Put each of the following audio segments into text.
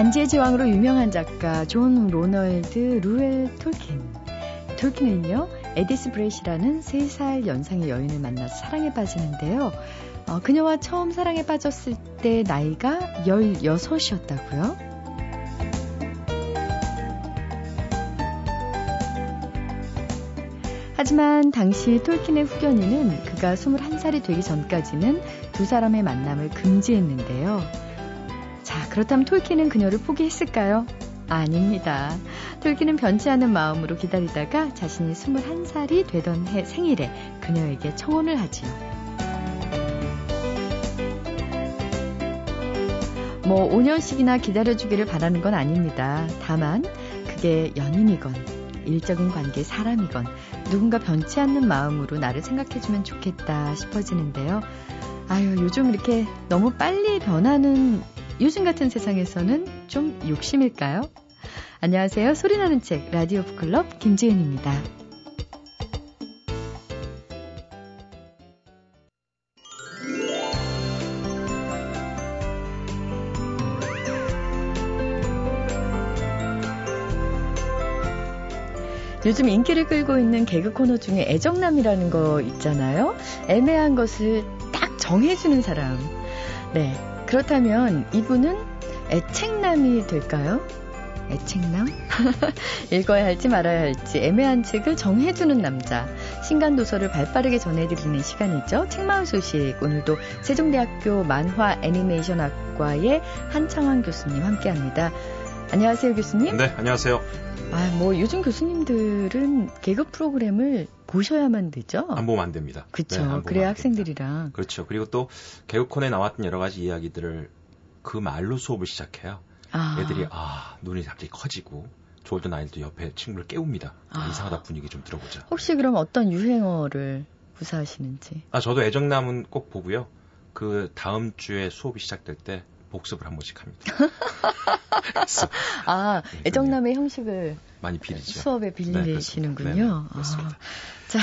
반지의 제왕으로 유명한 작가 존 로널드 루엘 톨킨. 톨킨은요, 에디스 브레이시라는 3살 연상의 여인을 만나서 사랑에 빠지는데요. 어, 그녀와 처음 사랑에 빠졌을 때 나이가 16이었다고요? 하지만 당시 톨킨의 후견인은 그가 21살이 되기 전까지는 두 사람의 만남을 금지했는데요. 자, 그렇다면 톨킨은 그녀를 포기했을까요? 아닙니다. 톨킨은 변치 않은 마음으로 기다리다가 자신이 21살이 되던 해 생일에 그녀에게 청혼을 하지요. 뭐 5년씩이나 기다려주기를 바라는 건 아닙니다. 다만 그게 연인이건 일적인 관계 사람이건 누군가 변치 않는 마음으로 나를 생각해주면 좋겠다 싶어지는데요. 아유, 요즘 이렇게 너무 빨리 변하는 요즘 같은 세상에서는 좀 욕심일까요? 안녕하세요. 소리나는 책 라디오 북클럽 김지은입니다. 요즘 인기를 끌고 있는 개그 코너 중에 애정남이라는 거 있잖아요. 애매한 것을 딱 정해주는 사람. 네. 그렇다면 이분은 애책남이 될까요? 애책남? 읽어야 할지 말아야 할지 애매한 책을 정해주는 남자. 신간 도서를 발빠르게 전해드리는 시간이죠. 책마을 소식. 오늘도 세종대학교 만화 애니메이션학과의 한창환 교수님 함께합니다. 안녕하세요, 교수님. 네, 안녕하세요. 아, 뭐 요즘 교수님들은 개그 프로그램을 보셔야만 되죠? 안 보면 안 됩니다. 그렇죠. 네, 그래야 학생들이랑. 그렇죠. 그리고 또 개그콘에 나왔던 여러 가지 이야기들을 그 말로 수업을 시작해요. 아. 애들이 아 눈이 갑자기 커지고 졸던 아이들도 옆에 친구를 깨웁니다. 아. 이상하다 분위기 좀 들어보자. 혹시 그럼 어떤 유행어를 구사하시는지? 아 저도 애정남은 꼭 보고요. 그 다음 주에 수업이 시작될 때 복습을 한 번씩 합니다. 아, 네, 애정남의 형식을 많이 빌리죠. 수업에 빌리시는군요. 네, 네, 아, 자,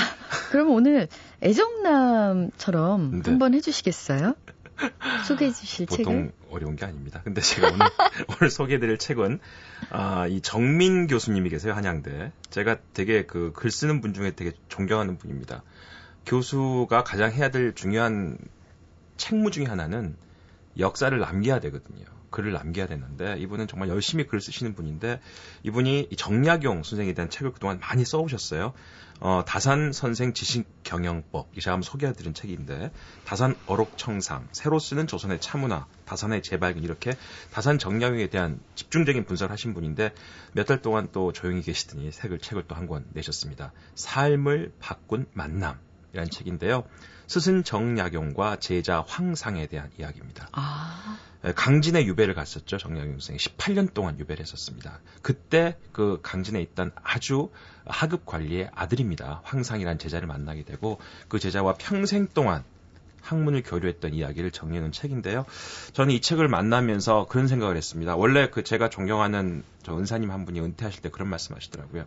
그럼 오늘 애정남처럼 네. 한번 해주시겠어요? 소개해 주실 보통 책을? 어려운 게 아닙니다. 근데 제가 오늘, 오늘 소개해 드릴 책은, 아, 이 정민 교수님이 계세요, 한양대. 제가 되게 그 글 쓰는 분 중에 되게 존경하는 분입니다. 교수가 가장 해야 될 중요한 책무 중에 하나는 역사를 남겨야 되거든요. 글을 남겨야 되는데 이분은 정말 열심히 글 쓰시는 분인데 이분이 정약용 선생에 대한 책을 그동안 많이 써오셨어요. 어, 다산 선생 지식 경영법 이 제가 한번 소개해드린 책인데 다산 어록청상 새로 쓰는 조선의 차문화 다산의 재발견 이렇게 다산 정약용에 대한 집중적인 분석을 하신 분인데 몇 달 동안 또 조용히 계시더니 책을 책을 또 한 권 내셨습니다. 삶을 바꾼 만남 이라는 책인데요. 스승 정약용과 제자 황상에 대한 이야기입니다. 아. 강진에 유배를 갔었죠. 정약용 선생이 18년 동안 유배를 했었습니다. 그때 그 강진에 있던 아주 하급 관리의 아들입니다. 황상이라는 제자를 만나게 되고 그 제자와 평생 동안 학문을 교류했던 이야기를 정리해놓은 책인데요. 저는 이 책을 만나면서 그런 생각을 했습니다. 원래 그 제가 존경하는 저 은사님 한 분이 은퇴하실 때 그런 말씀 하시더라고요.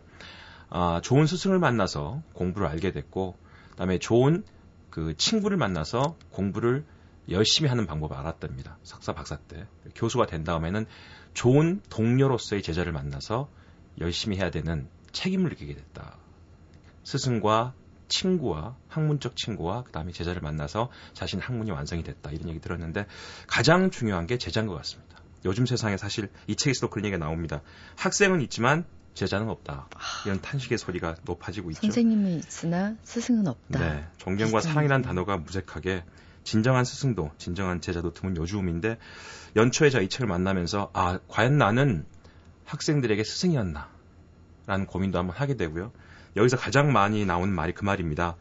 아, 좋은 스승을 만나서 공부를 알게 됐고, 그다음에 좋은 그 친구를 만나서 공부를 열심히 하는 방법을 알았답니다. 석사 박사 때 교수가 된 다음에는 좋은 동료로서의 제자를 만나서 열심히 해야 되는 책임을 느끼게 됐다. 스승과 친구와 학문적 친구와 그 다음에 제자를 만나서 자신 학문이 완성이 됐다 이런 얘기 들었는데 가장 중요한 게 제자인 것 같습니다. 요즘 세상에 사실 이 책에서도 그런 얘기가 나옵니다. 학생은 있지만 제자는 없다. 이런 탄식의 소리가 높아지고 있죠. 선생님이 있으나 스승은 없다. 네. 존경과 사랑이라는 단어가 무색하게 진정한 스승도 진정한 제자도 드문 요주음인데 연초에 저이 책을 만나면서 아 과연 나는 학생들에게 스승이었나 라는 고민도 한번 하게 되고요. 여기서 가장 많이 나오는 말이 그 말입니다.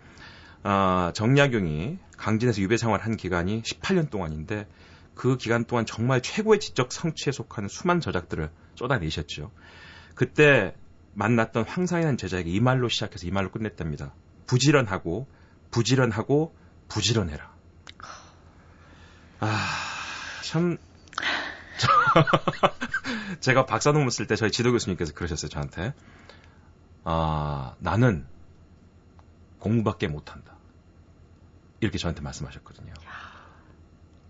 아, 정약용이 강진에서 유배 생활한 기간이 18년 동안인데 그 기간 동안 정말 최고의 지적 성취에 속하는 수많은 저작들을 쏟아내셨죠. 그때 만났던 황상이라는 제자에게 이 말로 시작해서 이 말로 끝냈답니다. 부지런하고 부지런하고 부지런해라. 아, 참 제가 박사 논문 쓸 때 저희 지도 교수님께서 그러셨어요, 저한테. 아, 나는 공부밖에 못한다. 이렇게 저한테 말씀하셨거든요.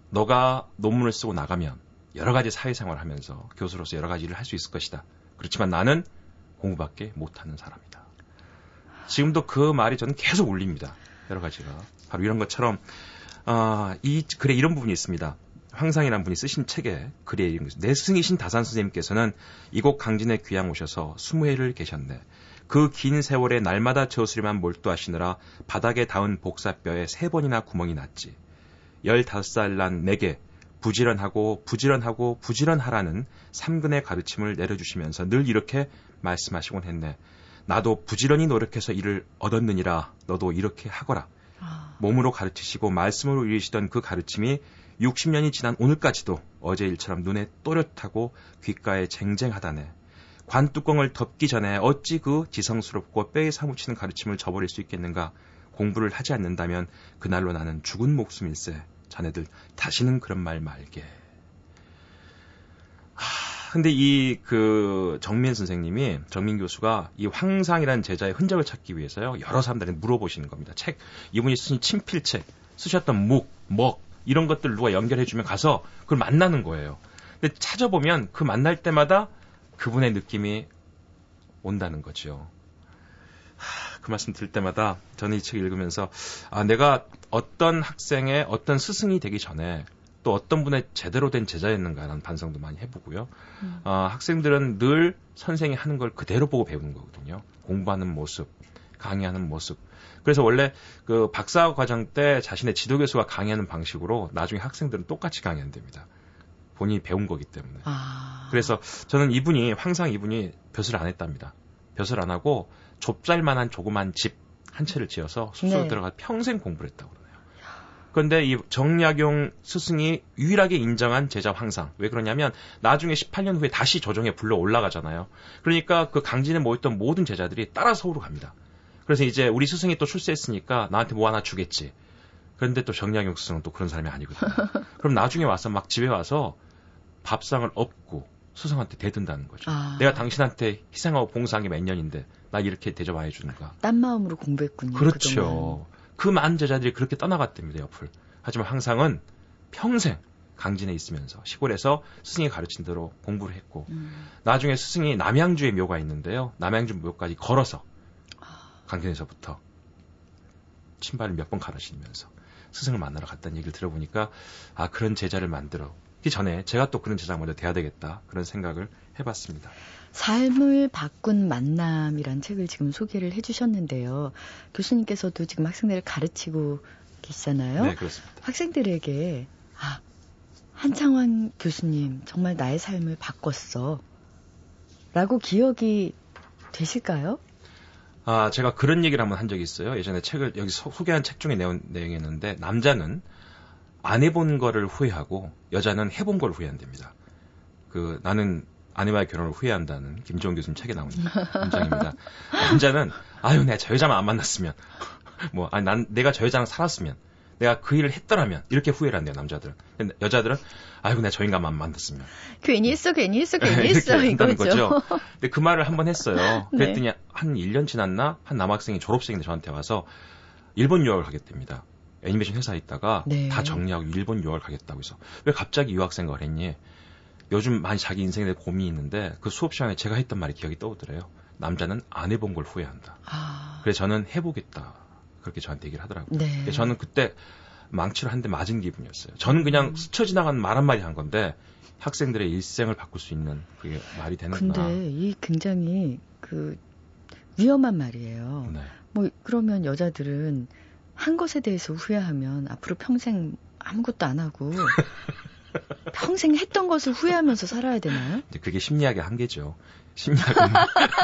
너가 논문을 쓰고 나가면 여러 가지 사회생활을 하면서 교수로서 여러 가지 일을 할 수 있을 것이다. 그렇지만 나는 공부밖에 못하는 사람이다. 지금도 그 말이 저는 계속 울립니다. 여러 가지가. 바로 이런 것처럼, 아, 이 글에 이런 부분이 있습니다. 황상이라는 분이 쓰신 책에 글에 이런 것이 내 스승이신 다산 선생님께서는 이곳 강진에 귀양 오셔서 20회를 계셨네. 그 긴 세월에 날마다 저수리만 몰두하시느라 바닥에 닿은 복사뼈에 세 번이나 구멍이 났지. 15살 난 내게 부지런하고 부지런하고 부지런하라는 삼근의 가르침을 내려주시면서 늘 이렇게 말씀하시곤 했네. 나도 부지런히 노력해서 일을 얻었느니라 너도 이렇게 하거라. 아. 몸으로 가르치시고 말씀으로 이루시던 그 가르침이 60년이 지난 오늘까지도 어제 일처럼 눈에 또렷하고 귓가에 쟁쟁하다네. 관뚜껑을 덮기 전에 어찌 그 지성스럽고 뼈에 사무치는 가르침을 저버릴 수 있겠는가? 공부를 하지 않는다면 그날로 나는 죽은 목숨일세. 자네들 다시는 그런 말 말게. 하, 근데 이 그 정민 선생님이 정민 교수가 이 황상이라는 제자의 흔적을 찾기 위해서요 여러 사람들이 물어보시는 겁니다. 책 이분이 쓰신 친필책 쓰셨던 묵, 먹 이런 것들 누가 연결해주면 가서 그걸 만나는 거예요. 근데 찾아보면 그 만날 때마다 그분의 느낌이 온다는 거죠. 그 말씀 들을 때마다 저는 이 책을 읽으면서 아 내가 어떤 학생의 어떤 스승이 되기 전에 또 어떤 분의 제대로 된 제자였는가라는 반성도 많이 해보고요. 음. 어, 학생들은 늘 선생이 하는 걸 그대로 보고 배우는 거거든요. 공부하는 모습, 강의하는 모습. 그래서 원래 그 박사 과정 때 자신의 지도 교수가 강의하는 방식으로 나중에 학생들은 똑같이 강의한답니다. 본인이 배운 거기 때문에. 아. 그래서 저는 이분이 항상 이분이 벼슬 안 했답니다. 벼슬 안 하고 좁쌀만한 조그만 집 한 채를 지어서 숙소에 네. 들어가 평생 공부를 했다고 그러네요. 그런데 이 정약용 스승이 유일하게 인정한 제자 황상. 왜 그러냐면 나중에 18년 후에 다시 조정에 불러 올라가잖아요. 그러니까 그 강진에 모였던 모든 제자들이 따라 서울로 갑니다. 그래서 이제 우리 스승이 또 출세했으니까 나한테 뭐 하나 주겠지. 그런데 또 정약용 스승은 또 그런 사람이 아니거든요. 그럼 나중에 와서 막 집에 와서 밥상을 엎고 스승한테 대든다는 거죠. 아. 내가 당신한테 희생하고 봉사한 게 몇 년인데 나 이렇게 대접 안 해주는가. 딴 마음으로 공부했군요. 그렇죠. 그 많은 제자들이 그렇게 떠나갔답니다, 옆을. 하지만 항상은 평생 강진에 있으면서 시골에서 스승이 가르친 대로 공부를 했고 음. 나중에 스승이 남양주에 묘가 있는데요. 남양주 묘까지 걸어서 강진에서부터 신발을 몇 번 갈아신면서 스승을 만나러 갔다는 얘기를 들어보니까 아 그런 제자를 만들어 기 전에 제가 또 그런 제자 먼저 돼야 되겠다 그런 생각을 해봤습니다. 삶을 바꾼 만남이란 책을 지금 소개를 해주셨는데요. 교수님께서도 지금 학생들을 가르치고 계시잖아요. 네, 그렇습니다. 학생들에게 아 한창환 교수님 정말 나의 삶을 바꿨어. 라고 기억이 되실까요? 아, 제가 그런 얘기를 한번 한 적이 있어요. 예전에 책을 여기 소, 개한 책 중에 내용, 내용이었는데 남자는 안 해본 거를 후회하고 여자는 해본 걸 후회한답니다. 그 나는 아내와의 결혼을 후회한다는 김종훈 교수님 책에 나오는 문장입니다. 남자는 아유 내가 저 여자만 안 만났으면 뭐 아니 난 내가 저 여자랑 살았으면 내가 그 일을 했더라면 이렇게 후회를 한대요 남자들은. 근데 여자들은 아이고 내가 저 인간만 만났으면. 괜히 했어 괜히 했어 괜히 했어 이거죠. 거죠. 근데 그 말을 한 번 했어요. 네. 그랬더니 네. 한 1년 지났나 한 남학생이 졸업생인데 저한테 와서 일본 유학을 가겠답니다. 애니메이션 회사에 있다가 네. 다 정리하고 일본 유학을 가겠다고 해서 왜 갑자기 유학 생각을 했니? 요즘 많이 자기 인생에 대해 고민이 있는데 그 수업 시간에 제가 했던 말이 기억이 떠오르더래요. 남자는 안 해본 걸 후회한다. 아. 그래서 저는 해보겠다. 그렇게 저한테 얘기를 하더라고요. 네. 저는 그때 망치를 한 대 맞은 기분이었어요. 저는 그냥 음. 스쳐 지나간 말 한마디 한 건데 학생들의 일생을 바꿀 수 있는 그게 말이 되는구나. 근데 이 굉장히 그 위험한 말이에요. 네. 뭐 그러면 여자들은 한 것에 대해서 후회하면 앞으로 평생 아무것도 안 하고 평생 했던 것을 후회하면서 살아야 되나요? 그게 심리학의 한계죠. 심리학은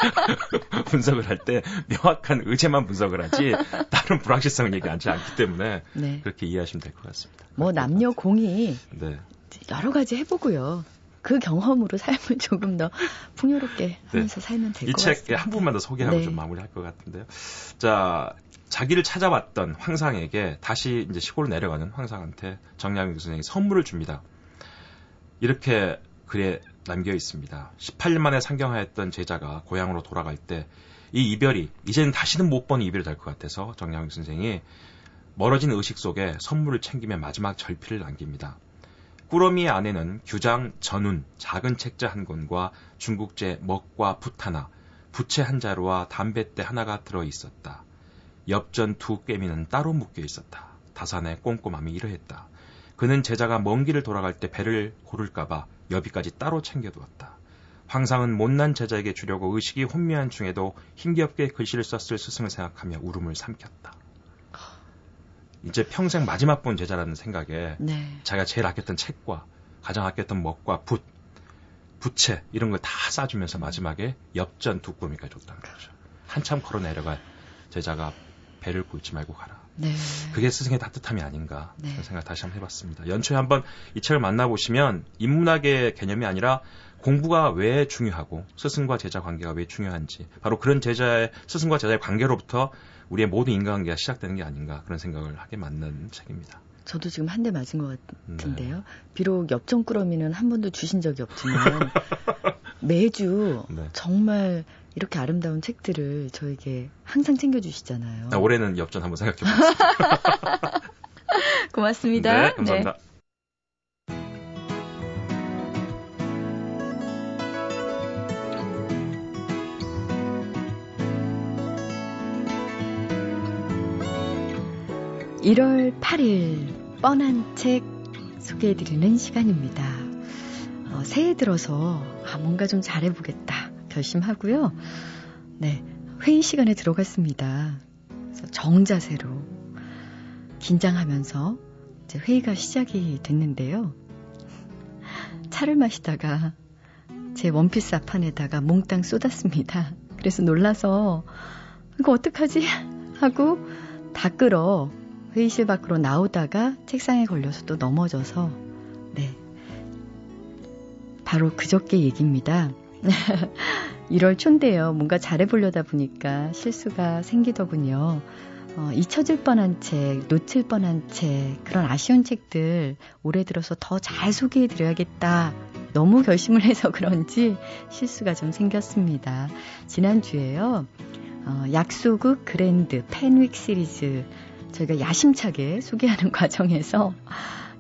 분석을 할 때 명확한 의제만 분석을 하지 다른 불확실성을 얘기하지 않기 때문에 네. 그렇게 이해하시면 될 것 같습니다. 뭐 남녀 공이 네. 여러 가지 해보고요. 그 경험으로 삶을 조금 더 풍요롭게 네. 하면서 네. 살면 될 것 같습니다. 이책한 부분만 더 소개하고 네. 좀 마무리할 것 같은데요. 자, 자기를 찾아왔던 황상에게 다시 이제 시골로 내려가는 황상한테 정량윤 교수님이 선물을 줍니다. 이렇게 글에 남겨 있습니다. 18년 만에 상경하였던 제자가 고향으로 돌아갈 때 이 이별이 이제는 다시는 못 보는 이별이 될 것 같아서 정량윤 선생이 멀어진 의식 속에 선물을 챙기며 마지막 절필을 남깁니다. 꾸러미의 안에는 규장 전운 작은 책자 한 권과 중국제 먹과 붓 하나, 부채 한 자루와 담뱃대 하나가 들어 있었다. 엽전 두 꿰미는 따로 묶여 있었다. 다산의 꼼꼼함이 이러했다. 그는 제자가 먼 길을 돌아갈 때 배를 고를까봐 여비까지 따로 챙겨두었다. 황상은 못난 제자에게 주려고 의식이 혼미한 중에도 힘겹게 글씨를 썼을 스승을 생각하며 울음을 삼켰다. 이제 평생 마지막 본 제자라는 생각에 네. 자기가 제일 아꼈던 책과 가장 아꼈던 먹과 붓, 부채 이런 걸 다 싸주면서 마지막에 엽전 두 꾸미가 줬다는 거죠. 한참 걸어 내려갈 제자가 배를 굴지 말고 가라. 네. 그게 스승의 따뜻함이 아닌가 네. 그런 생각 다시 한번 해봤습니다. 연초에 한번 이 책을 만나보시면 인문학의 개념이 아니라 공부가 왜 중요하고 스승과 제자 관계가 왜 중요한지 바로 그런 제자의 스승과 제자의 관계로부터 우리의 모든 인간관계가 시작되는 게 아닌가 그런 생각을 하게 만든 책입니다. 저도 지금 한 대 맞은 것 같은데요. 네. 비록 엽전 꾸러미는 한 번도 주신 적이 없지만 매주 네. 정말 이렇게 아름다운 책들을 저에게 항상 챙겨주시잖아요. 아, 올해는 엽전 한번 생각해 보겠습니다. 고맙습니다. 네, 감사합니다. 네. 1월 8일 뻔한 책 소개해드리는 시간입니다. 어, 새해 들어서 아, 뭔가 좀 잘해보겠다 결심하고요. 네, 회의 시간에 들어갔습니다. 정자세로 긴장하면서 이제 회의가 시작이 됐는데요. 차를 마시다가 제 원피스 앞판에다가 몽땅 쏟았습니다. 그래서 놀라서 이거 어떡하지? 하고 다 끌어 회의실 밖으로 나오다가 책상에 걸려서 또 넘어져서, 네. 바로 그저께 얘기입니다. 1월 초인데요. 뭔가 잘해보려다 보니까 실수가 생기더군요. 어, 잊혀질 뻔한 책, 놓칠 뻔한 책, 그런 아쉬운 책들 올해 들어서 더 잘 소개해드려야겠다. 너무 결심을 해서 그런지 실수가 좀 생겼습니다. 지난주에요. 어, 약소극 그랜드 펜윅 시리즈 저희가 야심차게 소개하는 과정에서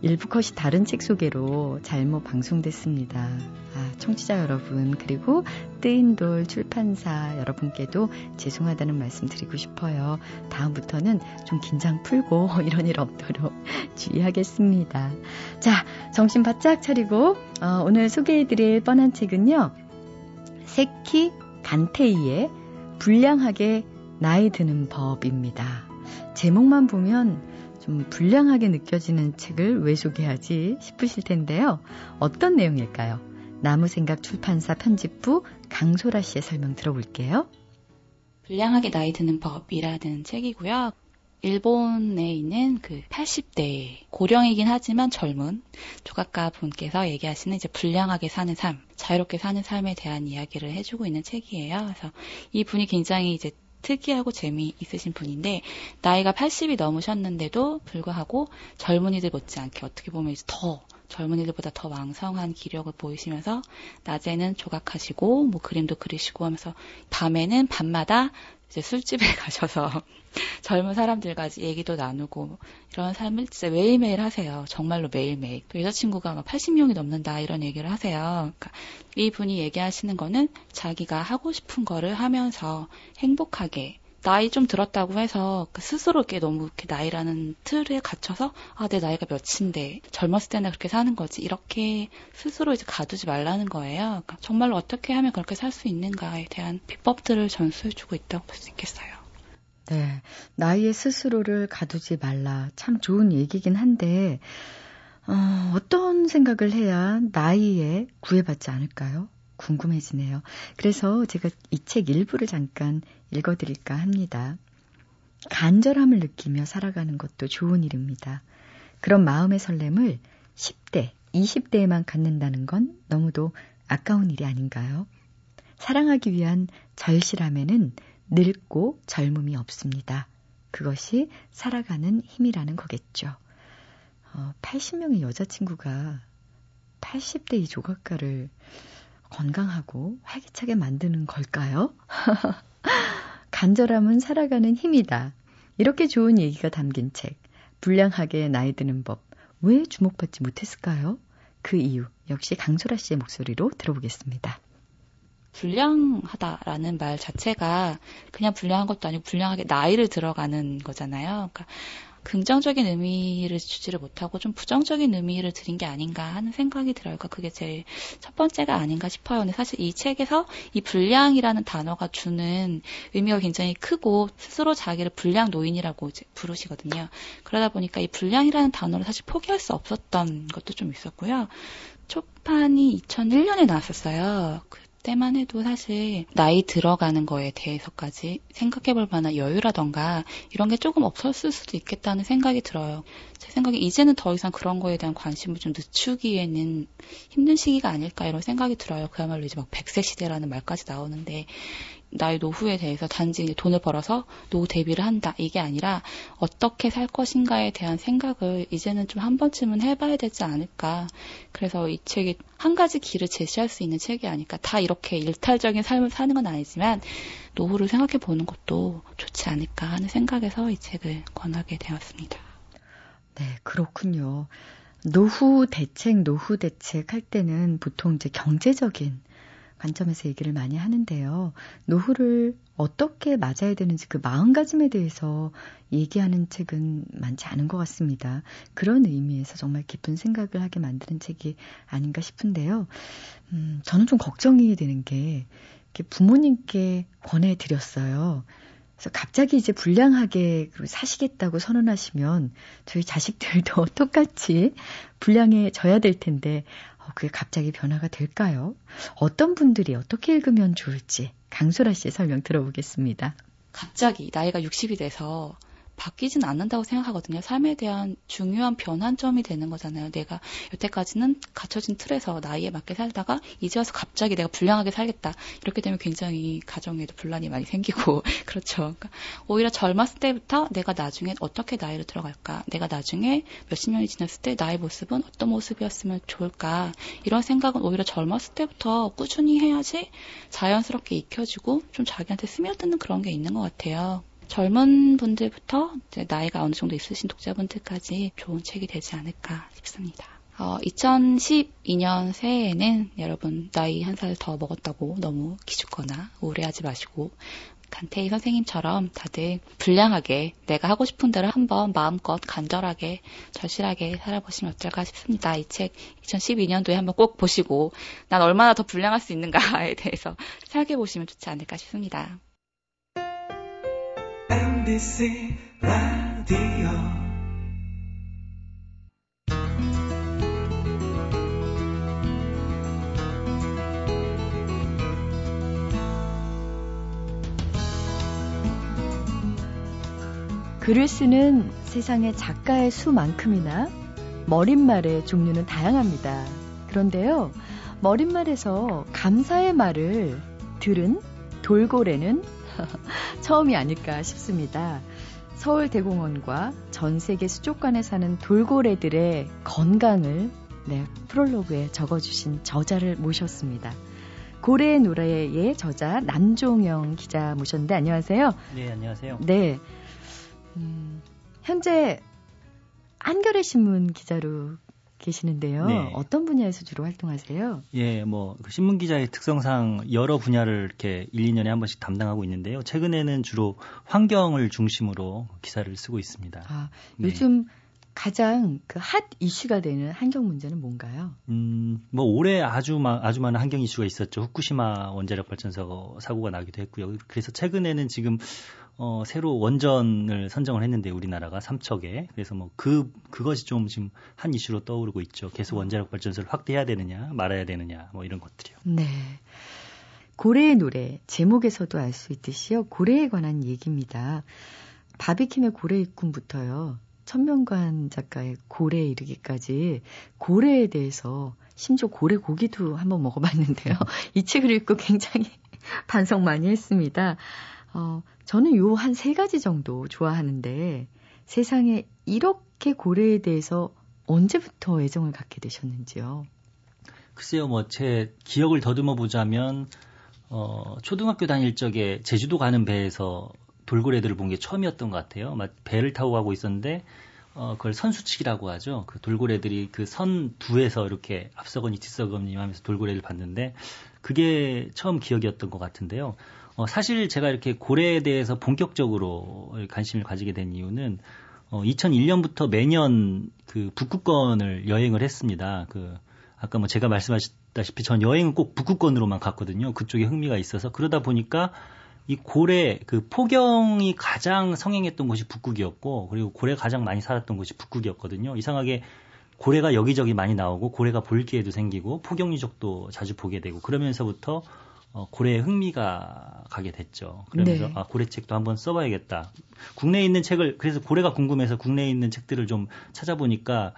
일부 컷이 다른 책 소개로 잘못 방송됐습니다. 아, 청취자 여러분, 그리고 뜨인 돌 출판사 여러분께도 죄송하다는 말씀 드리고 싶어요. 다음부터는 좀 긴장 풀고 이런 일 없도록 주의하겠습니다. 자, 정신 바짝 차리고, 어, 오늘 소개해드릴 뻔한 책은요, 세키 간테이의 불량하게 나이 드는 법입니다. 제목만 보면 좀 불량하게 느껴지는 책을 왜 소개하지 싶으실 텐데요. 어떤 내용일까요? 나무생각 출판사 편집부 강소라 씨의 설명 들어볼게요. 불량하게 나이 드는 법이라는 책이고요. 일본에 있는 그 80대 고령이긴 하지만 젊은 조각가 분께서 얘기하시는 이제 불량하게 사는 삶, 자유롭게 사는 삶에 대한 이야기를 해주고 있는 책이에요. 그래서 이 분이 굉장히 이제 특이하고 재미있으신 분인데 나이가 80이 넘으셨는데도 불구하고 젊은이들 못지않게 어떻게 보면 더 젊은이들보다 더 왕성한 기력을 보이시면서 낮에는 조각하시고 뭐 그림도 그리시고 하면서 밤에는 밤마다 이제 술집에 가셔서 젊은 사람들과 얘기도 나누고 이런 삶을 진짜 매일매일 하세요. 정말로 매일매일. 또 여자친구가 막 80명이 넘는다 이런 얘기를 하세요. 그러니까 이 분이 얘기하시는 거는 자기가 하고 싶은 거를 하면서 행복하게 나이 좀 들었다고 해서 그 스스로 이렇게 너무 이렇게 나이라는 틀에 갇혀서 아 내 나이가 몇인데 젊었을 때나 그렇게 사는 거지 이렇게 스스로 이제 가두지 말라는 거예요. 그러니까 정말로 어떻게 하면 그렇게 살 수 있는가에 대한 비법들을 전수해주고 있다고 볼 수 있겠어요. 네, 나이에 스스로를 가두지 말라 참 좋은 얘기긴 한데 어, 어떤 생각을 해야 나이에 구애받지 않을까요? 궁금해지네요. 그래서 제가 이 책 일부를 잠깐 읽어드릴까 합니다. 간절함을 느끼며 살아가는 것도 좋은 일입니다. 그런 마음의 설렘을 10대, 20대에만 갖는다는 건 너무도 아까운 일이 아닌가요? 사랑하기 위한 절실함에는 늙고 젊음이 없습니다. 그것이 살아가는 힘이라는 거겠죠. 어, 80명의 여자친구가 80대 이 조각가를 건강하고 활기차게 만드는 걸까요? 간절함은 살아가는 힘이다. 이렇게 좋은 얘기가 담긴 책. 불량하게 나이 드는 법. 왜 주목받지 못했을까요? 그 이유 역시 강소라 씨의 목소리로 들어보겠습니다. 불량하다라는 말 자체가 그냥 불량한 것도 아니고 불량하게 나이를 들어가는 거잖아요. 그러니까 긍정적인 의미를 주지를 못하고 좀 부정적인 의미를 드린 게 아닌가 하는 생각이 들어요. 그러니까 그게 제일 첫 번째가 아닌가 싶어요. 근데 사실 이 책에서 이 불량이라는 단어가 주는 의미가 굉장히 크고 스스로 자기를 불량 노인이라고 부르시거든요. 그러다 보니까 이 불량이라는 단어를 사실 포기할 수 없었던 것도 좀 있었고요. 초판이 2001년에 나왔었어요. 그 때만 해도 사실 나이 들어가는 거에 대해서까지 생각해 볼 만한 여유라던가 이런 게 조금 없었을 수도 있겠다는 생각이 들어요. 제 생각에 이제는 더 이상 그런 거에 대한 관심을 좀 늦추기에는 힘든 시기가 아닐까 이런 생각이 들어요. 그야말로 이제 막 100세 시대라는 말까지 나오는데 나의 노후에 대해서 단지 돈을 벌어서 노후 대비를 한다. 이게 아니라 어떻게 살 것인가에 대한 생각을 이제는 좀 한 번쯤은 해봐야 되지 않을까. 그래서 이 책이 한 가지 길을 제시할 수 있는 책이 아닐까. 다 이렇게 일탈적인 삶을 사는 건 아니지만 노후를 생각해 보는 것도 좋지 않을까 하는 생각에서 이 책을 권하게 되었습니다. 네, 그렇군요. 노후 대책, 노후 대책 할 때는 보통 이제 경제적인 관점에서 얘기를 많이 하는데요. 노후를 어떻게 맞아야 되는지 그 마음가짐에 대해서 얘기하는 책은 많지 않은 것 같습니다. 그런 의미에서 정말 깊은 생각을 하게 만드는 책이 아닌가 싶은데요. 음, 저는 좀 걱정이 되는 게 부모님께 권해드렸어요. 그래서 갑자기 이제 불량하게 사시겠다고 선언하시면 저희 자식들도 똑같이 불량해져야 될 텐데 어, 그게 갑자기 변화가 될까요? 어떤 분들이 어떻게 읽으면 좋을지 강소라 씨의 설명 들어보겠습니다. 갑자기 나이가 60이 돼서 바뀌진 않는다고 생각하거든요. 삶에 대한 중요한 변환점이 되는 거잖아요. 내가 여태까지는 갖춰진 틀에서 나이에 맞게 살다가 이제 와서 갑자기 내가 불량하게 살겠다. 이렇게 되면 굉장히 가정에도 분란이 많이 생기고 그렇죠. 그러니까 오히려 젊었을 때부터 내가 나중에 어떻게 나이를 들어갈까? 내가 나중에 몇십 년이 지났을 때 나의 모습은 어떤 모습이었으면 좋을까? 이런 생각은 오히려 젊었을 때부터 꾸준히 해야지 자연스럽게 익혀지고 좀 자기한테 스며드는 그런 게 있는 것 같아요. 젊은 분들부터 나이가 어느 정도 있으신 독자분들까지 좋은 책이 되지 않을까 싶습니다. 어, 2012년 새해에는 여러분 나이 한 살 더 먹었다고 너무 기죽거나 우울해하지 마시고 간태희 선생님처럼 다들 불량하게 내가 하고 싶은 대로 한번 마음껏 간절하게 절실하게 살아보시면 어떨까 싶습니다. 이 책 2012년도에 한번 꼭 보시고 난 얼마나 더 불량할 수 있는가에 대해서 생각해 보시면 좋지 않을까 싶습니다. MBC 라디오 글을 쓰는 세상의 작가의 수만큼이나 머릿말의 종류는 다양합니다. 그런데요, 머릿말에서 감사의 말을 들은 돌고래는 처음이 아닐까 싶습니다. 서울 대공원과 전 세계 수족관에 사는 돌고래들의 건강을 네, 프롤로그에 적어주신 저자를 모셨습니다. 고래의 노래의 저자 남종영 기자 모셨는데 안녕하세요. 네, 안녕하세요. 네. 음, 현재 한겨레 신문 기자로 계시는데요. 네. 어떤 분야에서 주로 활동하세요? 예, 뭐그 신문 기자의 특성상 여러 분야를 이렇게 1, 2년에 한 번씩 담당하고 있는데요. 최근에는 주로 환경을 중심으로 기사를 쓰고 있습니다. 아, 네. 요즘 가장 그 핫 이슈가 되는 환경 문제는 뭔가요? 음, 뭐 올해 아주 마, 아주 많은 환경 이슈가 있었죠. 후쿠시마 원자력 발전소 사고가 나기도 했고요. 그래서 최근에는 지금 어, 새로 원전을 선정을 했는데 우리나라가 삼척에 그래서 뭐 그 그것이 좀 지금 한 이슈로 떠오르고 있죠. 계속 원자력 발전소를 확대해야 되느냐 말아야 되느냐 뭐 이런 것들이요. 네. 고래의 노래 제목에서도 알 수 있듯이요. 고래에 관한 얘기입니다. 바비킴의 고래 입군부터요. 천명관 작가의 고래에 이르기까지 고래에 대해서 심지어 고래 고기도 한번 먹어봤는데요. 이 책을 읽고 굉장히 반성 많이 했습니다. 어, 저는 요 한 세 가지 정도 좋아하는데 세상에 이렇게 고래에 대해서 언제부터 애정을 갖게 되셨는지요? 글쎄요, 뭐 제 기억을 더듬어 보자면 어, 초등학교 다닐 적에 제주도 가는 배에서 돌고래들을 본 게 처음이었던 것 같아요. 막 배를 타고 가고 있었는데 어, 그걸 선수치기라고 하죠. 그 돌고래들이 그 선 두에서 이렇게 앞서거니 뒤서거니 하면서 돌고래를 봤는데 그게 처음 기억이었던 것 같은데요. 어, 사실 제가 이렇게 고래에 대해서 본격적으로 관심을 가지게 된 이유는 어, 2001년부터 매년 그 북극권을 여행을 했습니다. 그 아까 뭐 제가 말씀하셨다시피 전 여행은 꼭 북극권으로만 갔거든요. 그쪽에 흥미가 있어서 그러다 보니까 이 고래 그 포경이 가장 성행했던 곳이 북극이었고 그리고 고래가 가장 많이 살았던 곳이 북극이었거든요. 이상하게 고래가 여기저기 많이 나오고 고래가 볼 기회도 생기고 포경 유적도 자주 보게 되고 그러면서부터 어, 고래에 흥미가 가게 됐죠. 그러면서 네. 아, 고래 책도 한번 써봐야겠다. 국내에 있는 책을 그래서 고래가 궁금해서 국내에 있는 책들을 좀 찾아보니까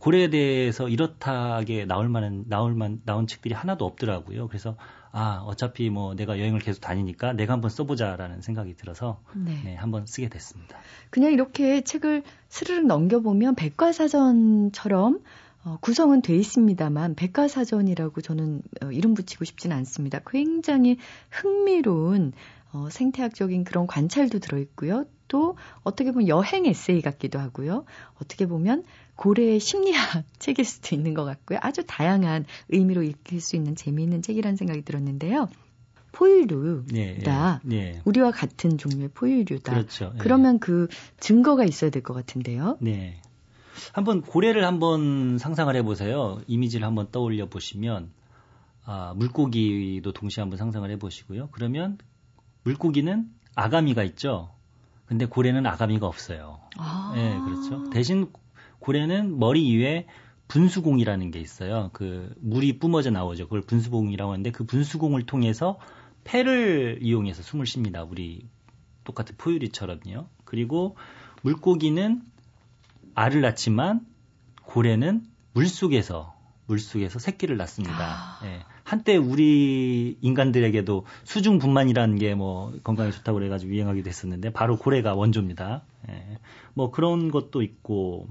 고래에 대해서 이렇다하게 나올 만한 나올 만 나온 책들이 하나도 없더라고요. 그래서 아 어차피 뭐 내가 여행을 계속 다니니까 내가 한번 써보자라는 생각이 들어서 네. 네, 한번 쓰게 됐습니다. 그냥 이렇게 책을 스르륵 넘겨보면 백과사전처럼 어, 구성은 돼 있습니다만 백과사전이라고 저는 어, 이름 붙이고 싶지는 않습니다. 굉장히 흥미로운 어, 생태학적인 그런 관찰도 들어있고요. 또 어떻게 보면 여행 에세이 같기도 하고요. 어떻게 보면 고래의 심리학 책일 수도 있는 것 같고요. 아주 다양한 의미로 읽힐 수 있는 재미있는 책이라는 생각이 들었는데요. 포유류다. 네, 네. 우리와 같은 종류의 포유류다. 그렇죠. 예. 그러면 그 증거가 있어야 될 것 같은데요. 네. 한번 고래를 한번 상상을 해보세요. 이미지를 한번 떠올려 보시면 아, 물고기도 동시에 한번 상상을 해보시고요. 그러면 물고기는 아가미가 있죠. 근데 고래는 아가미가 없어요. 아. 네, 그렇죠. 대신 고래는 머리 위에 분수공이라는 게 있어요. 그 물이 뿜어져 나오죠. 그걸 분수공이라고 하는데 그 분수공을 통해서 폐를 이용해서 숨을 쉽니다. 우리 똑같은 포유류처럼요. 그리고 물고기는 알을 낳지만 고래는 물속에서 물속에서 새끼를 낳습니다. 아. 예. 한때 우리 인간들에게도 수중분만이라는 게 뭐 건강에 좋다고 그래가지고 유행하기도 했었는데 바로 고래가 원조입니다. 예. 뭐 그런 것도 있고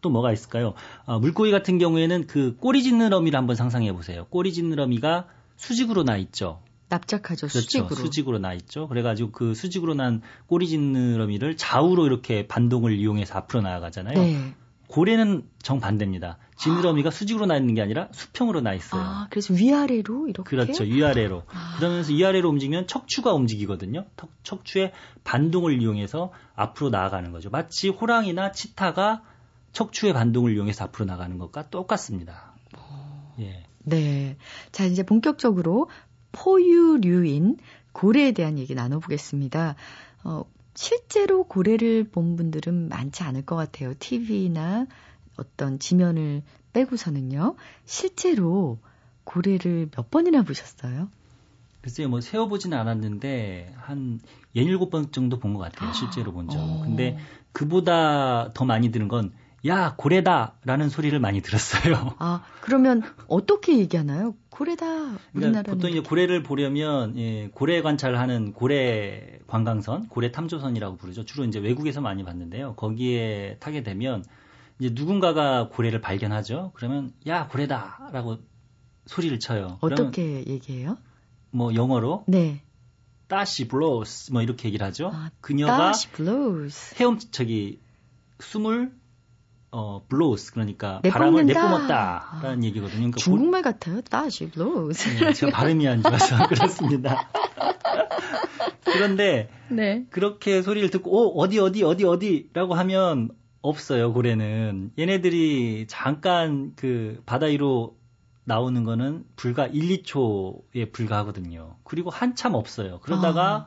또 뭐가 있을까요? 아, 물고기 같은 경우에는 그 꼬리 지느러미를 한번 상상해 보세요. 꼬리 지느러미가 수직으로 나 있죠. 납작하죠. 그렇죠. 수직으로. 수직으로 나 있죠. 그래가지고 그 수직으로 난 꼬리 지느러미를 좌우로 이렇게 반동을 이용해서 앞으로 나아가잖아요. 네. 고래는 정반대입니다. 지느러미가 수직으로 나 있는 게 아니라 수평으로 나 있어요. 아, 그래서 위아래로 이렇게. 그렇죠. 위아래로. 아. 그러면서 위아래로 움직이면 척추가 움직이거든요. 턱- 척추의 반동을 이용해서 앞으로 나아가는 거죠. 마치 호랑이나 치타가 척추의 반동을 이용해서 앞으로 나가는 것과 똑같습니다. 예. 네. 자, 이제 본격적으로 포유류인 고래에 대한 얘기 나눠보겠습니다. 어, 실제로 고래를 본 분들은 많지 않을 것 같아요. TV나 어떤 지면을 빼고서는요. 실제로 고래를 몇 번이나 보셨어요? 글쎄요, 뭐 세어보지는 않았는데 한 17번 정도 본 것 같아요. 실제로 본 적. 어. 근데 그보다 더 많이 들은 건 야, 고래다라는 소리를 많이 들었어요. 아, 그러면 어떻게 얘기하나요? 고래다. 그러니까. 보통 이제 고래를 보려면 예, 고래 관찰하는 고래 관광선, 고래 탐조선이라고 부르죠. 주로 이제 외국에서 많이 봤는데요. 거기에 타게 되면 이제 누군가가 고래를 발견하죠. 그러면 야 고래다라고 소리를 쳐요. 어떻게 얘기해요? 뭐 영어로 네. There she blows 뭐 이렇게 얘기를 하죠. 아, 그녀가 다시. 헤엄 저기 숨을 어 blows 그러니까. 바람을 내뿜었다라는 얘기거든요. 그러니까 고- 중국말 같아요. There she blows. 네, 제가 발음이 안 좋아서 그렇습니다. 그런데 네. 그렇게 소리를 듣고 어, 어디 어디 어디 어디라고 하면 없어요 고래는 얘네들이 잠깐 그 바다 위로 나오는 거는 불과 1, 2초에 불과하거든요. 그리고 한참 없어요. 그러다가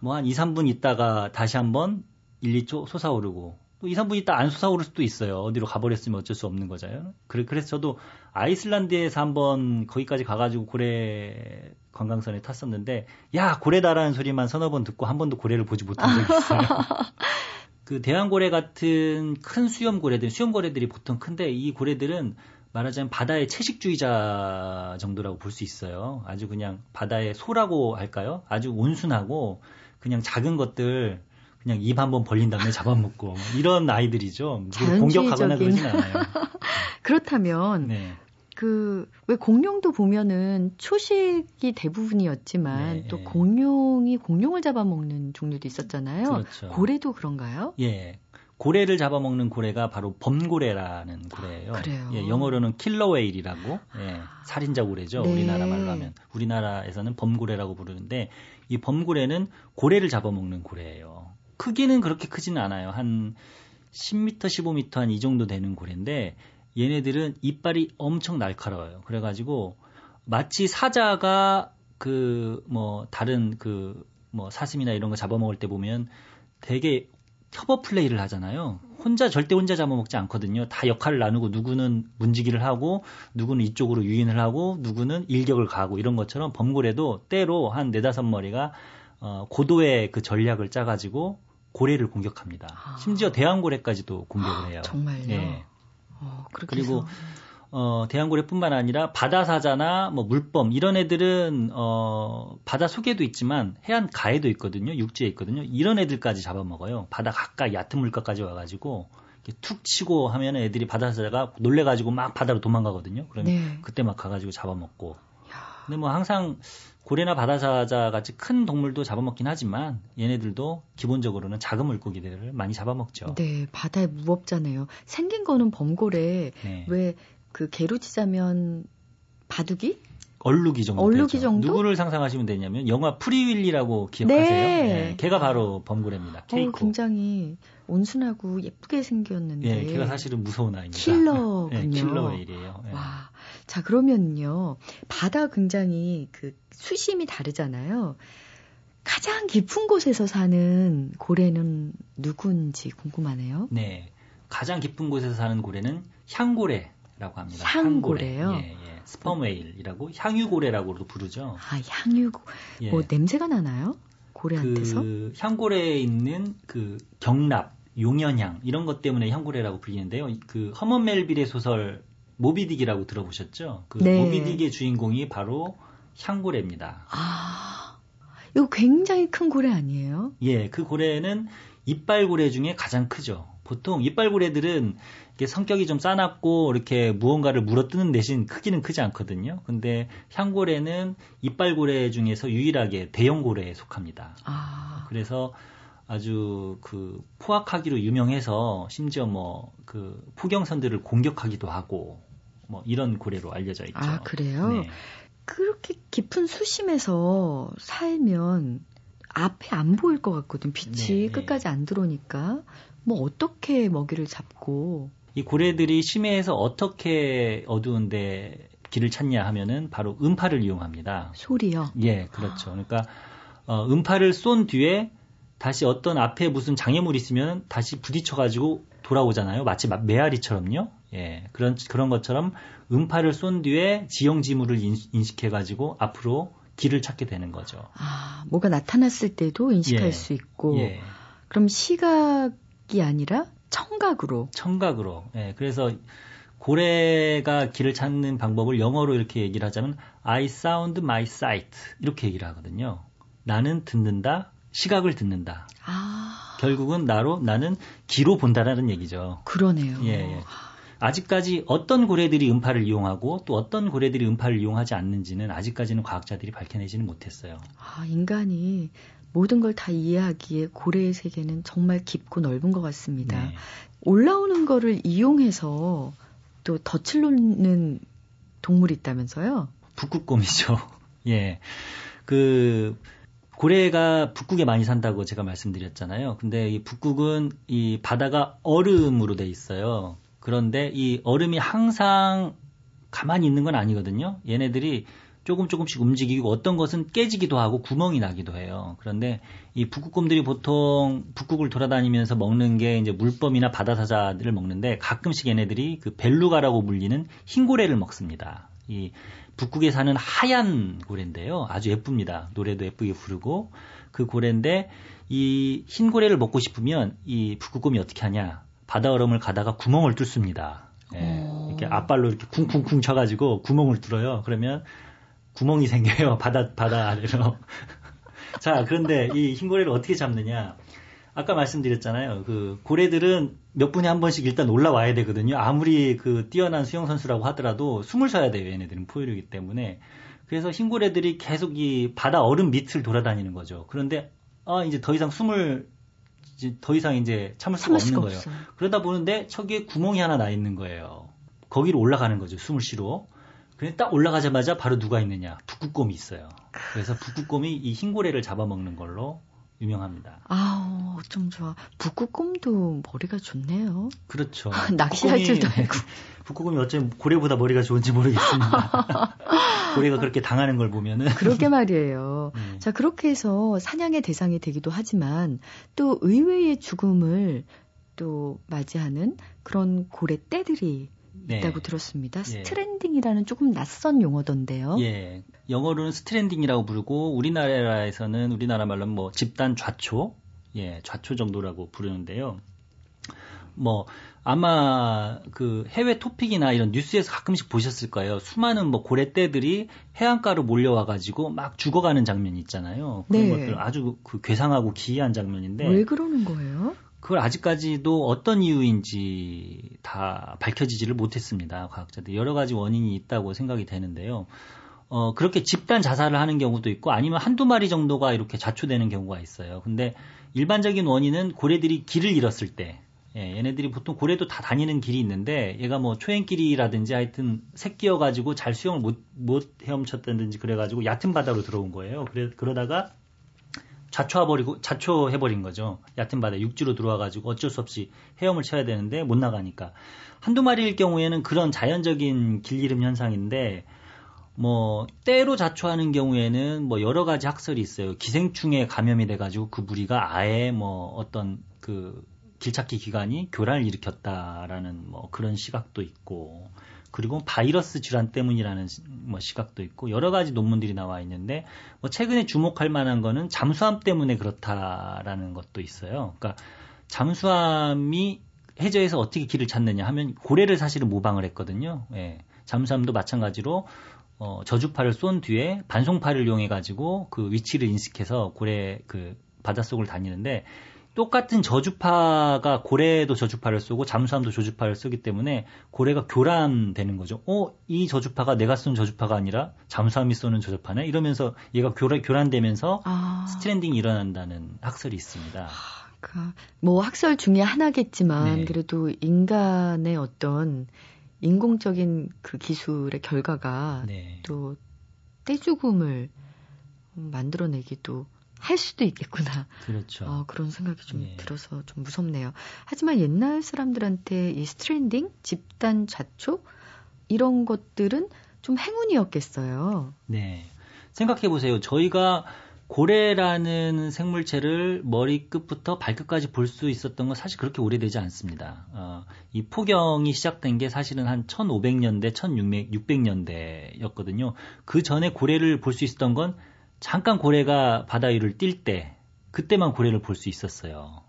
뭐한 2, 3분 있다가 다시 한번 1, 2초 솟아오르고 또 2, 3분 있다 안 솟아오를 수도 있어요. 어디로 가버렸으면 어쩔 수 없는 거잖아요. 그래, 그래서 저도 아이슬란드에서 한번 거기까지 가가지고 고래 관광선에 탔었는데 야 고래다라는 소리만 서너 번 듣고 한 번도 고래를 보지 못한 적이 있어요. 그 대왕고래 같은 큰 수염고래들, 수염고래들이 보통 큰데 이 고래들은 말하자면 바다의 채식주의자 정도라고 볼 수 있어요. 아주 그냥 바다의 소라고 할까요? 아주 온순하고 그냥 작은 것들 그냥 입 한번 벌린 다음에 잡아먹고 뭐 이런 아이들이죠. 공격하거나. 그러진 않아요. 그렇다면 네. 그왜 공룡도 보면은 초식이 대부분이었지만 네, 또 예. 공룡이 공룡을 잡아먹는 종류도 있었잖아요. 그렇죠. 고래도 그런가요? 예. 고래를 잡아먹는 고래가 바로 범고래라는 고래예요. 아, 그래요? 예, 영어로는 킬러웨일이라고 예, 살인자 고래죠. 네. 우리나라 말로 하면 우리나라에서는 범고래라고 부르는데 이 범고래는 고래를 잡아먹는 고래예요. 크기는 그렇게 크지는 않아요. 한 10m, 15m 한 이 정도 되는 고래인데 얘네들은 이빨이 엄청 날카로워요. 그래가지고 마치 사자가 그 뭐 다른 그 뭐 사슴이나 이런 거 잡아먹을 때 보면 되게 협업 플레이를 하잖아요. 혼자 절대 혼자 잡아먹지 않거든요. 다 역할을 나누고 누구는 문지기를 하고 누구는 이쪽으로 유인을 하고 누구는 일격을 가고 이런 것처럼 범고래도 때로 한 네다섯 마리가 어, 고도의 그 전략을 짜가지고 고래를 공격합니다. 아. 심지어 대왕고래까지도 공격을 해요. 정말요? 예. 어, 그리고. 어, 대왕고래뿐만 아니라 바다사자나 뭐 물범 이런 애들은 어, 바다 속에도 있지만 해안 가에도 있거든요. 육지에 있거든요. 이런 애들까지 잡아먹어요. 바다 가까이 얕은 물가까지 와가지고 툭 치고 하면 애들이 바다사자가 놀래가지고 막 바다로 도망가거든요. 그러면 네. 그때 막 가가지고 잡아먹고. 근데 뭐 항상 고래나 바다사자 같이 큰 동물도 잡아먹긴 하지만 얘네들도 기본적으로는 작은 물고기들을 많이 잡아먹죠. 네, 바다에 무겁잖아요. 생긴 거는 범고래. 네. 왜그 개로 치자면 바둑이? 얼룩이 정도. 얼룩이. 정도? 누구를 상상하시면 되냐면 영화 프리윌리라고 기억하세요? 네. 걔가 바로 범고래입니다. 어, 케이코. 굉장히 온순하고 예쁘게 생겼는데. 예, 걔가 사실은 무서운 아이입니다. 킬러군요. 예, killer whale이에요. 예. 와. 자, 그러면요. 바다 굉장히 그 수심이 다르잖아요. 가장 깊은 곳에서 사는 고래는 누군지 궁금하네요. 네. 가장 깊은 곳에서 사는 고래는 향고래라고 합니다. 향고래요? 향고래. 예, 예. 스펌웨일이라고 향유고래라고도 부르죠. 아, 향유, 예. 뭐 냄새가 나나요? 고래한테서? 그 향고래에 있는 그 경납, 용연향 이런 것 때문에 향고래라고 불리는데요. 그 허먼 멜빌의 소설 모비딕이라고 들어보셨죠? 그 네. 모비딕의 주인공이 바로 향고래입니다. 아, 이거 굉장히 큰 고래 아니에요? 예, 그 고래는 이빨고래 중에 가장 크죠. 보통 이빨고래들은 이게 성격이 좀 싸납고 이렇게 무언가를 물어뜯는 대신 크기는 크지 않거든요. 근데 향고래는 이빨고래 중에서 유일하게 대형고래에 속합니다. 아, 그래서 아주 그 포악하기로 유명해서 심지어 뭐 그 포경선들을 공격하기도 하고 뭐 이런 고래로 알려져 있죠. 아, 그래요? 네. 그렇게 깊은 수심에서 살면 앞에 안 보일 것 같거든. 빛이 네, 네. 끝까지 안 들어오니까. 뭐 어떻게 먹이를 잡고. 이 고래들이 심해에서 어떻게 어두운데 길을 찾냐 하면은 바로 음파를 이용합니다. 소리요. 예, 그렇죠. 그러니까 어, 음파를 쏜 뒤에 다시 어떤 앞에 무슨 장애물이 있으면 다시 부딪혀가지고 돌아오잖아요. 마치 마- 메아리처럼요. 예, 그런 그런 것처럼 음파를 쏜 뒤에 지형지물을 인, 인식해가지고 앞으로 길을 찾게 되는 거죠. 아, 뭐가 나타났을 때도 인식할 예. 수 있고. 예, 그럼 시각이 아니라 청각으로. 청각으로. 예, 그래서 고래가 길을 찾는 방법을 영어로 이렇게 얘기를 하자면 I sound my sight 이렇게 얘기를 하거든요. 나는 듣는다, 시각을 듣는다. 아, 결국은 나로 나는 귀로 본다라는 얘기죠. 그러네요. 예, 예. 아직까지 어떤 고래들이 음파를 이용하고 또 어떤 고래들이 음파를 이용하지 않는지는 아직까지는 과학자들이 밝혀내지는 못했어요. 아, 인간이 모든 걸 다 이해하기에 고래의 세계는 정말 깊고 넓은 것 같습니다. 네. 올라오는 거를 이용해서 또 덫을 놓는 동물이 있다면서요? 북극곰이죠. 예. 그 고래가 북극에 많이 산다고 제가 말씀드렸잖아요. 근데 이 북극은 이 바다가 얼음으로 돼 있어요. 그런데 이 얼음이 항상 가만히 있는 건 아니거든요. 얘네들이 조금 조금씩 움직이고 어떤 것은 깨지기도 하고 구멍이 나기도 해요. 그런데 이 북극곰들이 보통 북극을 돌아다니면서 먹는 게 이제 물범이나 바다사자들을 먹는데 가끔씩 얘네들이 그 벨루가라고 불리는 흰고래를 먹습니다. 이 북극에 사는 하얀 고래인데요. 아주 예쁩니다. 노래도 예쁘게 부르고 그 고래인데 이 흰고래를 먹고 싶으면 이 북극곰이 어떻게 하냐? 바다 얼음을 가다가 구멍을 뚫습니다. 예, 오. 이렇게 앞발로 이렇게 쿵쿵쿵 쳐가지고 구멍을 뚫어요. 그러면 구멍이 생겨요. 바다 바다 아래로. 자, 그런데 이 흰고래를 어떻게 잡느냐? 아까 말씀드렸잖아요. 그 고래들은 몇 분에 한 번씩 일단 올라와야 되거든요. 아무리 그 뛰어난 수영 선수라고 하더라도 숨을 쉬어야 돼요. 얘네들은 포유류이기 때문에. 그래서 흰고래들이 계속 이 바다 얼음 밑을 돌아다니는 거죠. 그런데 아 이제 더 이상 숨을 더 이상 이제 참을 수가 없는 거예요. 없어. 그러다 보는데 척에 구멍이 하나 나 있는 거예요. 거기로 올라가는 거죠. 숨을 쉬러. 그런데 딱 올라가자마자 바로 누가 있느냐? 북극곰이 있어요. 그래서 북극곰이 이 흰고래를 잡아먹는 걸로 유명합니다. 아, 좀 좋아. 북극곰도 머리가 좋네요. 그렇죠. 낚시할 줄도 알고. 북극곰이 어쩜 고래보다 머리가 좋은지 모르겠습니다. 고래가 그렇게 당하는 걸 보면은. 그러게 말이에요. 네. 자, 그렇게 해서 사냥의 대상이 되기도 하지만 또 의외의 죽음을 또 맞이하는 그런 고래 떼들이 네. 있다고 들었습니다. 예. stranding이라는 조금 낯선 용어던데요. 예. 영어로는 stranding이라고 부르고 우리나라에서는 우리나라 말로는 뭐 집단 좌초, 예, 좌초 정도라고 부르는데요. 뭐 아마 그 해외 토픽이나 이런 뉴스에서 가끔씩 보셨을 거예요. 수많은 뭐 고래떼들이 해안가로 몰려와 가지고 막 죽어가는 장면이 있잖아요. 그런 네. 것들 아주 그 괴상하고 기이한 장면인데 왜 그러는 거예요? 그걸 아직까지도 어떤 이유인지 다 밝혀지지를 못했습니다. 과학자들 여러 가지 원인이 있다고 생각이 되는데요. 어, 그렇게 집단 자살을 하는 경우도 있고 아니면 한두 마리 정도가 이렇게 자초되는 경우가 있어요. 근데 일반적인 원인은 고래들이 길을 잃었을 때, 예, 얘네들이 보통 고래도 다 다니는 길이 있는데 얘가 뭐 초행길이라든지 하여튼 새끼여 가지고 잘 수영을 못, 못 헤엄쳤다든지 그래 가지고 얕은 바다로 들어온 거예요. 그래, 그러다가 자초해버리고 자초해버린 거죠. 얕은 바다 육지로 들어와가지고 어쩔 수 없이 헤엄을 쳐야 되는데 못 나가니까 한두 마리일 경우에는 그런 자연적인 길이름 현상인데 뭐 때로 자초하는 경우에는 뭐 여러 가지 학설이 있어요. 기생충에 감염이 돼가지고 그 무리가 아예 뭐 어떤 그 길찾기 기관이 교란을 일으켰다라는 뭐 그런 시각도 있고 그리고 바이러스 질환 때문이라는 뭐 시각도 있고 여러 가지 논문들이 나와 있는데 뭐 최근에 주목할 만한 거는 잠수함 때문에 그렇다라는 것도 있어요. 그러니까 잠수함이 해저에서 어떻게 길을 찾느냐 하면 고래를 사실은 모방을 했거든요. 예. 잠수함도 마찬가지로 어, 저주파를 쏜 뒤에 반송파를 이용해 가지고 그 위치를 인식해서 고래 그 바닷속을 다니는데 똑같은 저주파가 고래도 저주파를 쏘고 잠수함도 저주파를 쏘기 때문에 고래가 교란되는 거죠. 어, 이 저주파가 내가 쏜 저주파가 아니라 잠수함이 쏘는 저주파네? 이러면서 얘가 교란, 교란되면서 아. stranding이 일어난다는 학설이 있습니다. 아, 그, 뭐 학설 중에 하나겠지만 네. 그래도 인간의 어떤 인공적인 그 기술의 결과가 네. 또 떼죽음을 만들어내기도 할 수도 있겠구나. 그렇죠. 어, 그런 생각이 좀 네. 들어서 좀 무섭네요. 하지만 옛날 사람들한테 이 stranding, 집단 좌초 이런 것들은 좀 행운이었겠어요. 네. 생각해 보세요. 저희가 고래라는 생물체를 머리 끝부터 발끝까지 볼 수 있었던 건 사실 그렇게 오래되지 않습니다. 어, 이 포경이 시작된 게 사실은 한 1500년대, 1600년대였거든요. 그 전에 고래를 볼 수 있었던 건 잠깐 고래가 바다 위를 뛸 때, 그때만 고래를 볼 수 있었어요.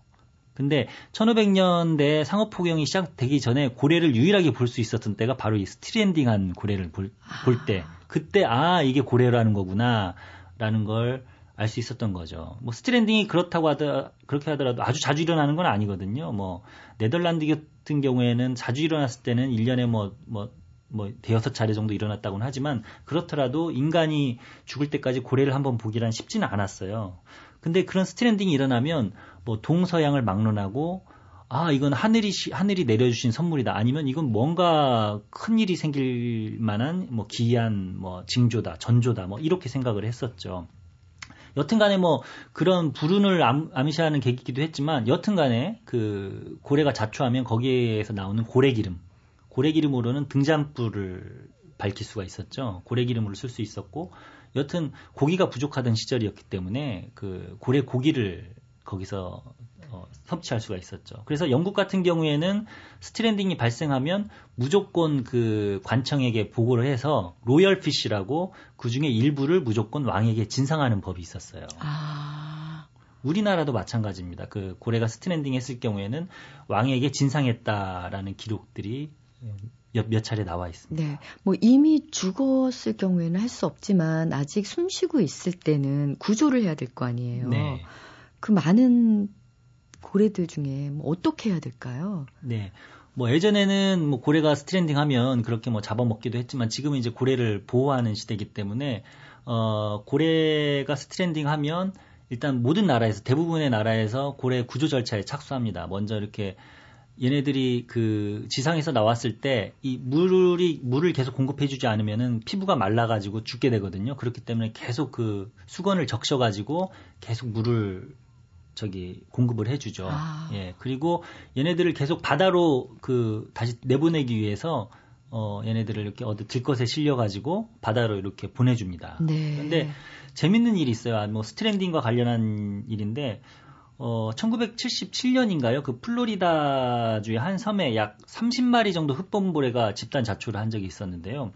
근데 1500년대 상업 포경이 시작되기 전에 고래를 유일하게 볼 수 있었던 때가 바로 이 stranding한 고래를 볼, 볼 때, 그때 아 이게 고래라는 거구나라는 걸 알 수 있었던 거죠. 뭐 stranding이 그렇다고 하더 그렇게 하더라도 아주 자주 일어나는 건 아니거든요. 뭐 네덜란드 같은 경우에는 자주 일어났을 때는 1년에 뭐뭐 뭐, 뭐 대여섯 차례 정도 일어났다고는 하지만 그렇더라도 인간이 죽을 때까지 고래를 한번 보기란 쉽지는 않았어요. 근데 그런 stranding이 일어나면 뭐 동서양을 막론하고 아 이건 하늘이 하늘이 내려주신 선물이다 아니면 이건 뭔가 큰 일이 생길 만한 뭐 기이한 뭐 징조다 전조다 뭐 이렇게 생각을 했었죠. 여튼간에 뭐 그런 불운을 암, 암시하는 계기기도 했지만 여튼간에 그 고래가 좌초하면 거기에서 나오는 고래 기름 고래 기름으로는 등잔불을 밝힐 수가 있었죠. 고래 기름으로 쓸 수 있었고 여튼 고기가 부족하던 시절이었기 때문에 그 고래 고기를 거기서 어, 섭취할 수가 있었죠. 그래서 영국 같은 경우에는 stranding이 발생하면 무조건 그 관청에게 보고를 해서 royal fish라고 그 중에 일부를 무조건 왕에게 진상하는 법이 있었어요. 아... 우리나라도 마찬가지입니다. 그 고래가 stranding 했을 경우에는 왕에게 진상했다라는 기록들이 몇, 몇 차례 나와 있습니다. 네. 뭐 이미 죽었을 경우에는 할 수 없지만 아직 숨 쉬고 있을 때는 구조를 해야 될 거 아니에요. 네. 그 많은 고래들 중에 뭐 어떻게 해야 될까요? 네. 뭐 예전에는 뭐 고래가 stranding 하면 그렇게 뭐 잡아먹기도 했지만 지금은 이제 고래를 보호하는 시대이기 때문에 어 고래가 stranding 하면 일단 모든 나라에서 대부분의 나라에서 고래 구조 절차에 착수합니다. 먼저 이렇게 얘네들이 그 지상에서 나왔을 때 이 물이 물을 계속 공급해주지 않으면은 피부가 말라가지고 죽게 되거든요. 그렇기 때문에 계속 그 수건을 적셔가지고 계속 물을 저기 공급을 해주죠. 아. 예 그리고 얘네들을 계속 바다로 그 다시 내보내기 위해서 어 얘네들을 이렇게 어디 들것에 실려가지고 바다로 이렇게 보내줍니다. 네. 그런데 재밌는 일이 있어요. 뭐 스트랜딩과 관련한 일인데 어, 1977년인가요? 그 플로리다주의 한 섬에 약 30마리 정도 흑범고래가 집단 자초를 한 적이 있었는데요.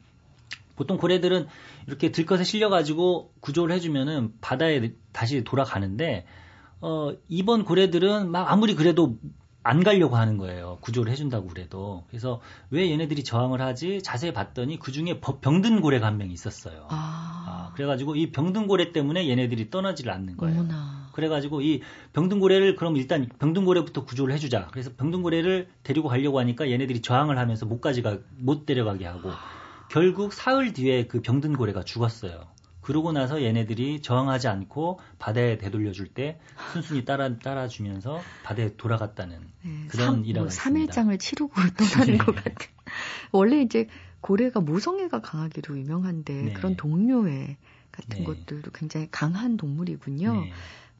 보통 고래들은 이렇게 들것에 실려가지고 구조를 해주면은 바다에 다시 돌아가는데, 어, 이번 고래들은 막 아무리 그래도 안 가려고 하는 거예요. 구조를 해준다고 그래도. 그래서 왜 얘네들이 저항을 하지? 자세히 봤더니 그 중에 병든 고래가 한 명 있었어요. 아. 아, 그래가지고 이 병든 고래 때문에 얘네들이 떠나지를 않는 거예요. 어머나. 그래가지고 이 병든 고래를 그럼 일단 병든 고래부터 구조를 해주자. 그래서 병든 고래를 데리고 가려고 하니까 얘네들이 저항을 하면서 못 가지가 못 데려가게 하고 결국 사흘 뒤에 그 병든 고래가 죽었어요. 그러고 나서 얘네들이 저항하지 않고 바다에 되돌려줄 때 순순히 따라 따라주면서 바다에 돌아갔다는 네, 그런 일화가 뭐 있습니다. 3일장을 치르고 떠나는 네. 것 같은. 원래 이제 고래가 모성애가 강하기로 유명한데 네. 그런 동료애 같은 네. 것들도 굉장히 강한 동물이군요.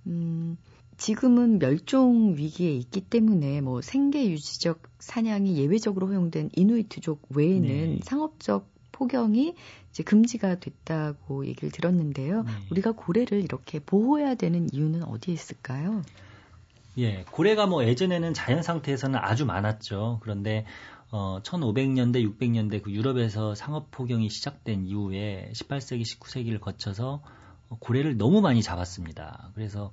네. 음, 지금은 멸종 위기에 있기 때문에 뭐 생계 유지적 사냥이 예외적으로 허용된 이누이트족 외에는 네. 상업적 포경이 이제 금지가 됐다고 얘기를 들었는데요. 네. 우리가 고래를 이렇게 보호해야 되는 이유는 어디에 있을까요? 예, 고래가 뭐 예전에는 자연 상태에서는 아주 많았죠. 그런데 어 1500년대, 600년대 그 유럽에서 상업 포경이 시작된 이후에 18세기, 19세기를 거쳐서 고래를 너무 많이 잡았습니다. 그래서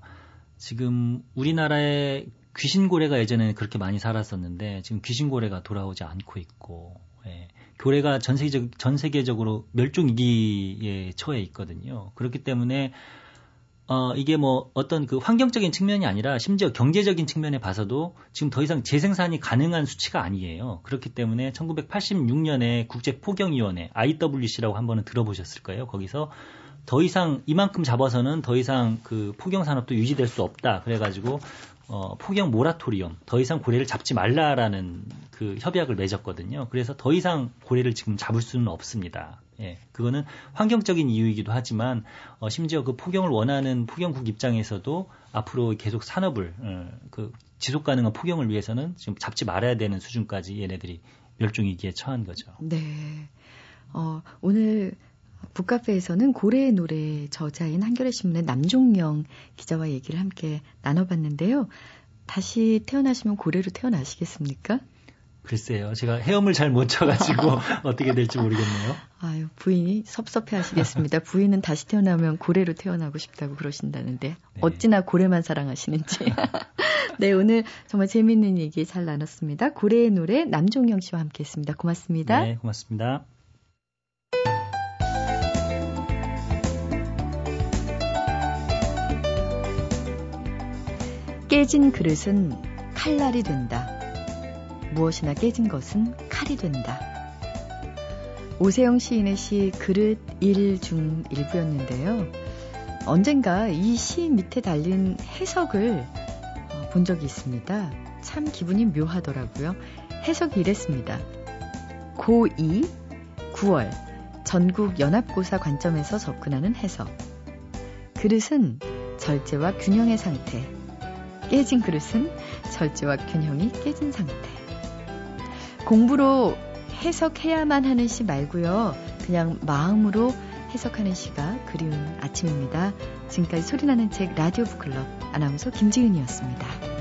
지금 우리나라에 귀신고래가 예전에는 그렇게 많이 살았었는데 지금 귀신고래가 돌아오지 않고 있고 예. 교래가 전 세계적 전 세계적으로 멸종 위기에 처해 있거든요. 그렇기 때문에 어 이게 뭐 어떤 그 환경적인 측면이 아니라 심지어 경제적인 측면에 봐서도 지금 더 이상 재생산이 가능한 수치가 아니에요. 그렇기 때문에 1986년에 국제 포경위원회 IWC라고 한 번은 들어보셨을 거예요. 거기서 더 이상 이만큼 잡아서는 더 이상 그 포경 산업도 유지될 수 없다. 그래가지고 어, 포경 모라토리엄, 더 이상 고래를 잡지 말라라는 그 협약을 맺었거든요. 그래서 더 이상 고래를 지금 잡을 수는 없습니다. 예, 그거는 환경적인 이유이기도 하지만 어, 심지어 그 포경을 원하는 포경국 입장에서도 앞으로 계속 산업을 어, 그 지속 가능한 포경을 위해서는 지금 잡지 말아야 되는 수준까지 얘네들이 멸종 위기에 처한 거죠. 네. 어, 오늘 북카페에서는 고래의 노래 저자인 한겨레 신문의 남종영 기자와 얘기를 함께 나눠봤는데요. 다시 태어나시면 고래로 태어나시겠습니까? 글쎄요. 제가 헤엄을 잘 못 쳐가지고 어떻게 될지 모르겠네요. 아유, 부인이 섭섭해 하시겠습니다. 부인은 다시 태어나면 고래로 태어나고 싶다고 그러신다는데, 네. 어찌나 고래만 사랑하시는지. 네, 오늘 정말 재밌는 얘기 잘 나눴습니다. 고래의 노래 남종영 씨와 함께 했습니다. 고맙습니다. 네, 고맙습니다. 깨진 그릇은 칼날이 된다. 무엇이나 깨진 것은 칼이 된다. 오세영 시인의 시 그릇 1 중 일부였는데요. 언젠가 이 시 밑에 달린 해석을 어, 본 적이 있습니다. 참 기분이 묘하더라고요. 해석이 이랬습니다. 고2, 9월, 전국 연합고사 관점에서 접근하는 해석. 그릇은 절제와 균형의 상태, 깨진 그릇은 절제와 균형이 깨진 상태. 공부로 해석해야만 하는 시 말고요. 그냥 마음으로 해석하는 시가 그리운 아침입니다. 지금까지 소리나는 책 라디오 북클럽 아나운서 김지은이었습니다.